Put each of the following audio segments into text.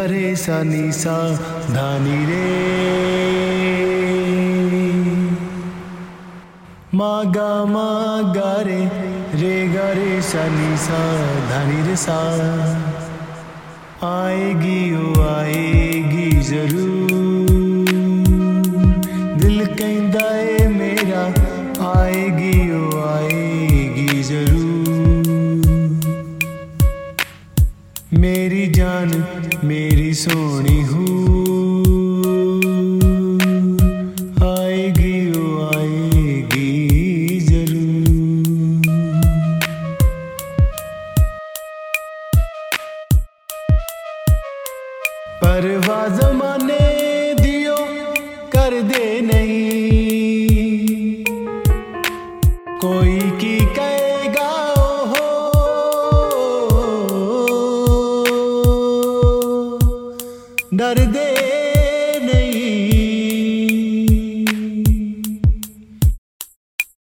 गा रे सा नी सा धा नी रे मा गा मा गा रे रे गा रे सा नी सा धा नी रे सा आएगी ओ आएगी जरूर सोनी हूँ। आएगी ओ आएगी ज़रूर। परवा जमाने दियो कर दे नहीं। कोई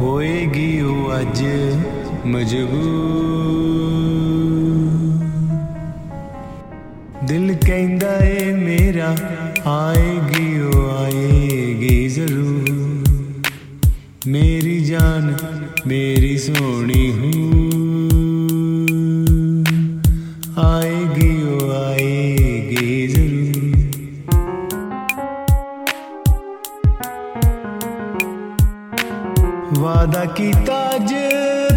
ਹੋਏਗੀ ਉਹ ਅੱਜ ਮਜਬੂਰ। ਦਿਲ ਕਹਿੰਦਾ ਏ ਮੇਰਾ ਆਏਗੀ ਉਹ ਆਏਗੀ ਜ਼ਰੂਰ। ਮੇਰੀ ਜਾਨ ਮੇਰੀ ਸੋਹਣੀ ਹੂੰ ਕੀਤਾ ਅੱਜ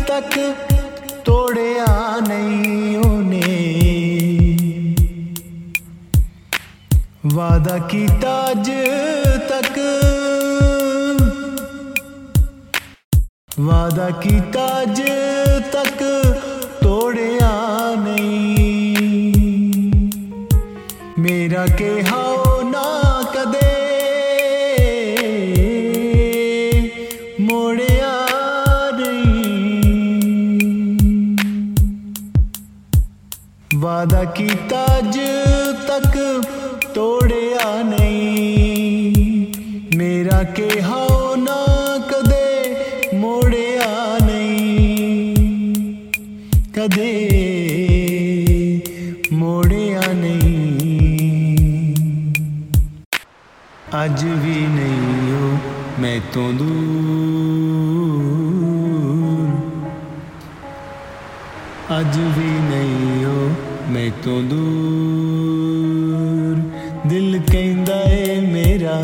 ਤੱਕ ਤੋੜਿਆ ਨਹੀਂ ਉਹਨੇ। ਵਾਦਾ ਕੀਤਾ ਅੱਜ ਤੱਕ। ਵਾਦਾ ਕੀਤਾ ਅੱਜ ਤੱਕ ਤੋੜਿਆ ਨਹੀਂ। ਮੇਰਾ ਕਿਹਾ ਉਹ ਨਾ ਕਦੇ ਵਾਦਾ ਕੀਤਾ ਅੱਜ ਤੱਕ ਤੋੜਿਆ ਨਹੀਂ। ਮੇਰਾ ਕਿਹਾ ਉਹ ਨਾ ਕਦੇ ਮੋੜਿਆ ਨਹੀਂ। ਕਦੇ ਮੋੜਿਆ ਨਹੀਂ। ਅੱਜ ਵੀ ਨਹੀਂ ਉਹ ਮੈਂ ਤੋਂ ਦੂਰ। ਅੱਜ ਵੀ ਨਹੀਂ ਉਹ ਮੈਂ ਤੋਂ ਦੂਰ। ਦਿਲ ਕਹਿੰਦਾ ਏ ਮੇਰਾ,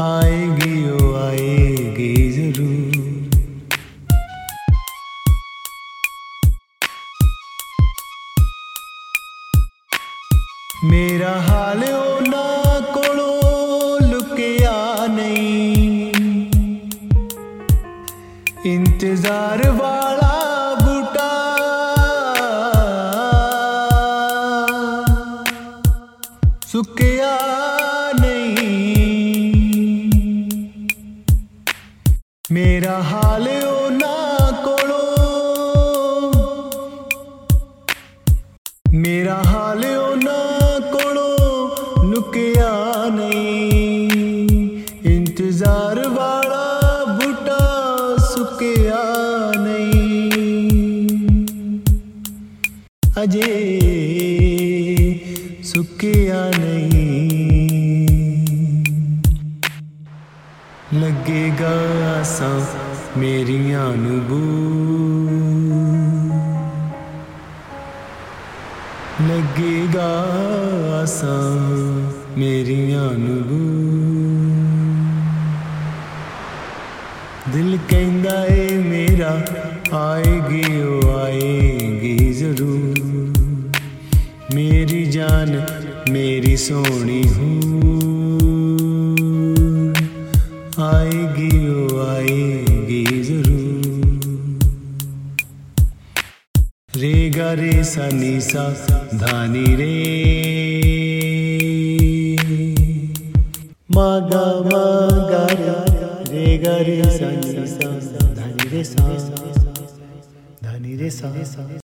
ਆਏਗੀ ਉਹ ਆਏਗੀ ਜ਼ਰੂਰ। ਮੇਰਾ ਹਾਲ ਉਹਨਾਂ ਕੋਲੋਂ ਲੁਕਿਆ ਨਹੀਂ। ਇੰਤਜ਼ਾਰ ਵਾਲਾ ਸੁੱਕਿਆ ਨਹੀਂ। ਮੇਰਾ ਹਾਲ ਉਹਨਾਂ ਕੋਲੋਂ। ਮੇਰਾ ਹਾਲ ਉਹਨਾਂ ਕੋਲੋਂ ਲੁਕਿਆ ਨਹੀਂ। ਇੰਤਜ਼ਾਰ ਵਾਲਾ ਬੂਟਾ ਸੁੱਕਿਆ ਨਹੀਂ। ਅਜੇ ਲੱਗੇਗਾ ਆਸਾਂ ਮੇਰੀਆਂ ਨੂੰ ਬੂ ਲੱਗੇਗਾ ਆਸਾਂ ਮੇਰੀਆਂ ਨੂੰ ਬੂ ਦਿਲ ਕਹਿੰਦਾ ਏ ਮੇਰਾ ਆਏਗੀ, ਉਹ ਆਏਗੀ ਜ਼ਰੂਰ। ਮੇਰੀ ਜਾਨ ਮੇਰੀ ਸੋਹਣੀ ਹੂੰ। ਆਏਗੀ ਓ ਆਏਗੀ ਜ਼ਰੂਰ ਰੇ ਗਾ ਰੇ ਸਾ ਨੀ ਸਾ ਧਾਨੀ ਰੇ ਮਾ ਗਾ ਮਾ ਗਾ ਰੇ ਗਾ ਰੇ ਸਾ ਨੀ ਸਾ ਧਾਨੀ ਰੇ ਸਾ ਧਾਨੀ ਰੇ ਸਾ